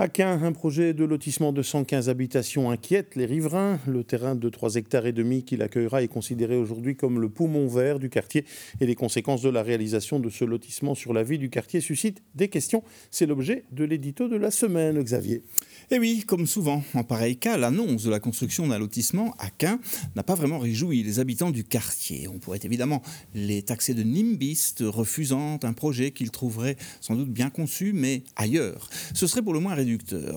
À Quin, un projet de lotissement de 115 habitations inquiète les riverains. Le terrain de 3 hectares et demi qu'il accueillera est considéré aujourd'hui comme le poumon vert du quartier et les conséquences de la réalisation de ce lotissement sur la vie du quartier suscitent des questions. C'est l'objet de l'édito de la semaine, Xavier. Et eh oui, comme souvent, en pareil cas, l'annonce de la construction d'un lotissement à Quin n'a pas vraiment réjoui les habitants du quartier. On pourrait évidemment les taxer de nimbistes, refusant un projet qu'ils trouveraient sans doute bien conçu, mais ailleurs. Ce serait pour le moins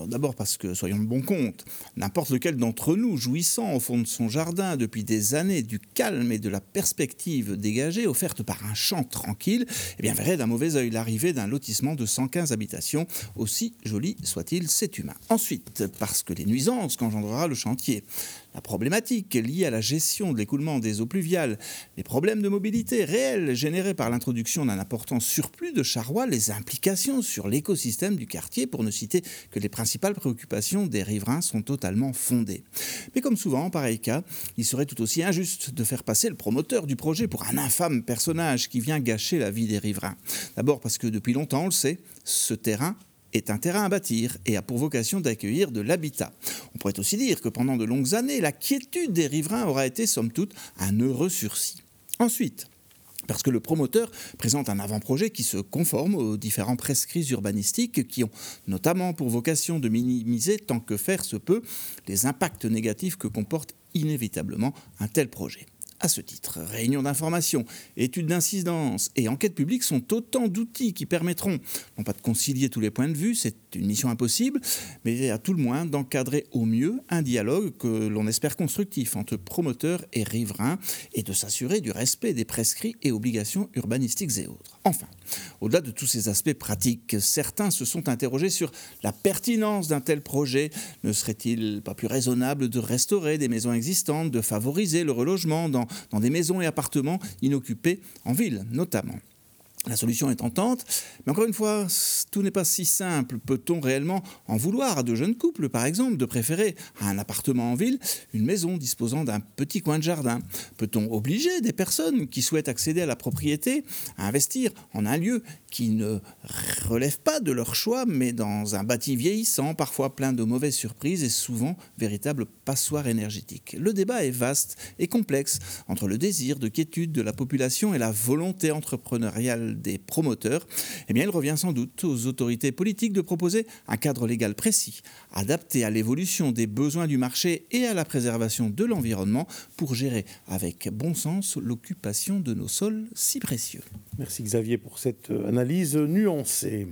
D'abord parce que, soyons de bon compte, n'importe lequel d'entre nous, jouissant au fond de son jardin depuis des années du calme et de la perspective dégagée offerte par un champ tranquille, eh bien verrait d'un mauvais œil l'arrivée d'un lotissement de 115 habitations, aussi joli soit-il, c'est humain. Ensuite, parce que les nuisances qu'engendrera le chantier, la problématique liée à la gestion de l'écoulement des eaux pluviales, les problèmes de mobilité réels générés par l'introduction d'un important surplus de charrois, les implications sur l'écosystème du quartier, pour ne citer que les principales préoccupations des riverains sont totalement fondées. Mais comme souvent en pareil cas, il serait tout aussi injuste de faire passer le promoteur du projet pour un infâme personnage qui vient gâcher la vie des riverains. D'abord parce que depuis longtemps, on le sait, ce terrain est un terrain à bâtir et a pour vocation d'accueillir de l'habitat. On pourrait aussi dire que pendant de longues années, la quiétude des riverains aura été somme toute un heureux sursis. Ensuite, parce que le promoteur présente un avant-projet qui se conforme aux différents prescrits urbanistiques qui ont notamment pour vocation de minimiser, tant que faire se peut, les impacts négatifs que comporte inévitablement un tel projet. À ce titre, réunions d'information, études d'incidence et enquêtes publiques sont autant d'outils qui permettront, non pas de concilier tous les points de vue, c'est une mission impossible, mais à tout le moins d'encadrer au mieux un dialogue que l'on espère constructif entre promoteurs et riverains et de s'assurer du respect des prescrits et obligations urbanistiques et autres. Enfin, au-delà de tous ces aspects pratiques, certains se sont interrogés sur la pertinence d'un tel projet. Ne serait-il pas plus raisonnable de restaurer des maisons existantes, de favoriser le relogement dans dans des maisons et appartements inoccupés en ville notamment. La solution est tentante, mais encore une fois, tout n'est pas si simple. Peut-on réellement en vouloir à de jeunes couples, par exemple, de préférer à un appartement en ville une maison disposant d'un petit coin de jardin? Peut-on obliger des personnes qui souhaitent accéder à la propriété à investir en un lieu qui ne relève pas de leur choix, mais dans un bâti vieillissant, parfois plein de mauvaises surprises et souvent véritable passoire énergétique Le débat est vaste et complexe entre le désir de quiétude de la population et la volonté entrepreneuriale des promoteurs, eh bien, il revient sans doute aux autorités politiques de proposer un cadre légal précis, adapté à l'évolution des besoins du marché et à la préservation de l'environnement pour gérer avec bon sens l'occupation de nos sols si précieux. Merci Xavier pour cette analyse nuancée.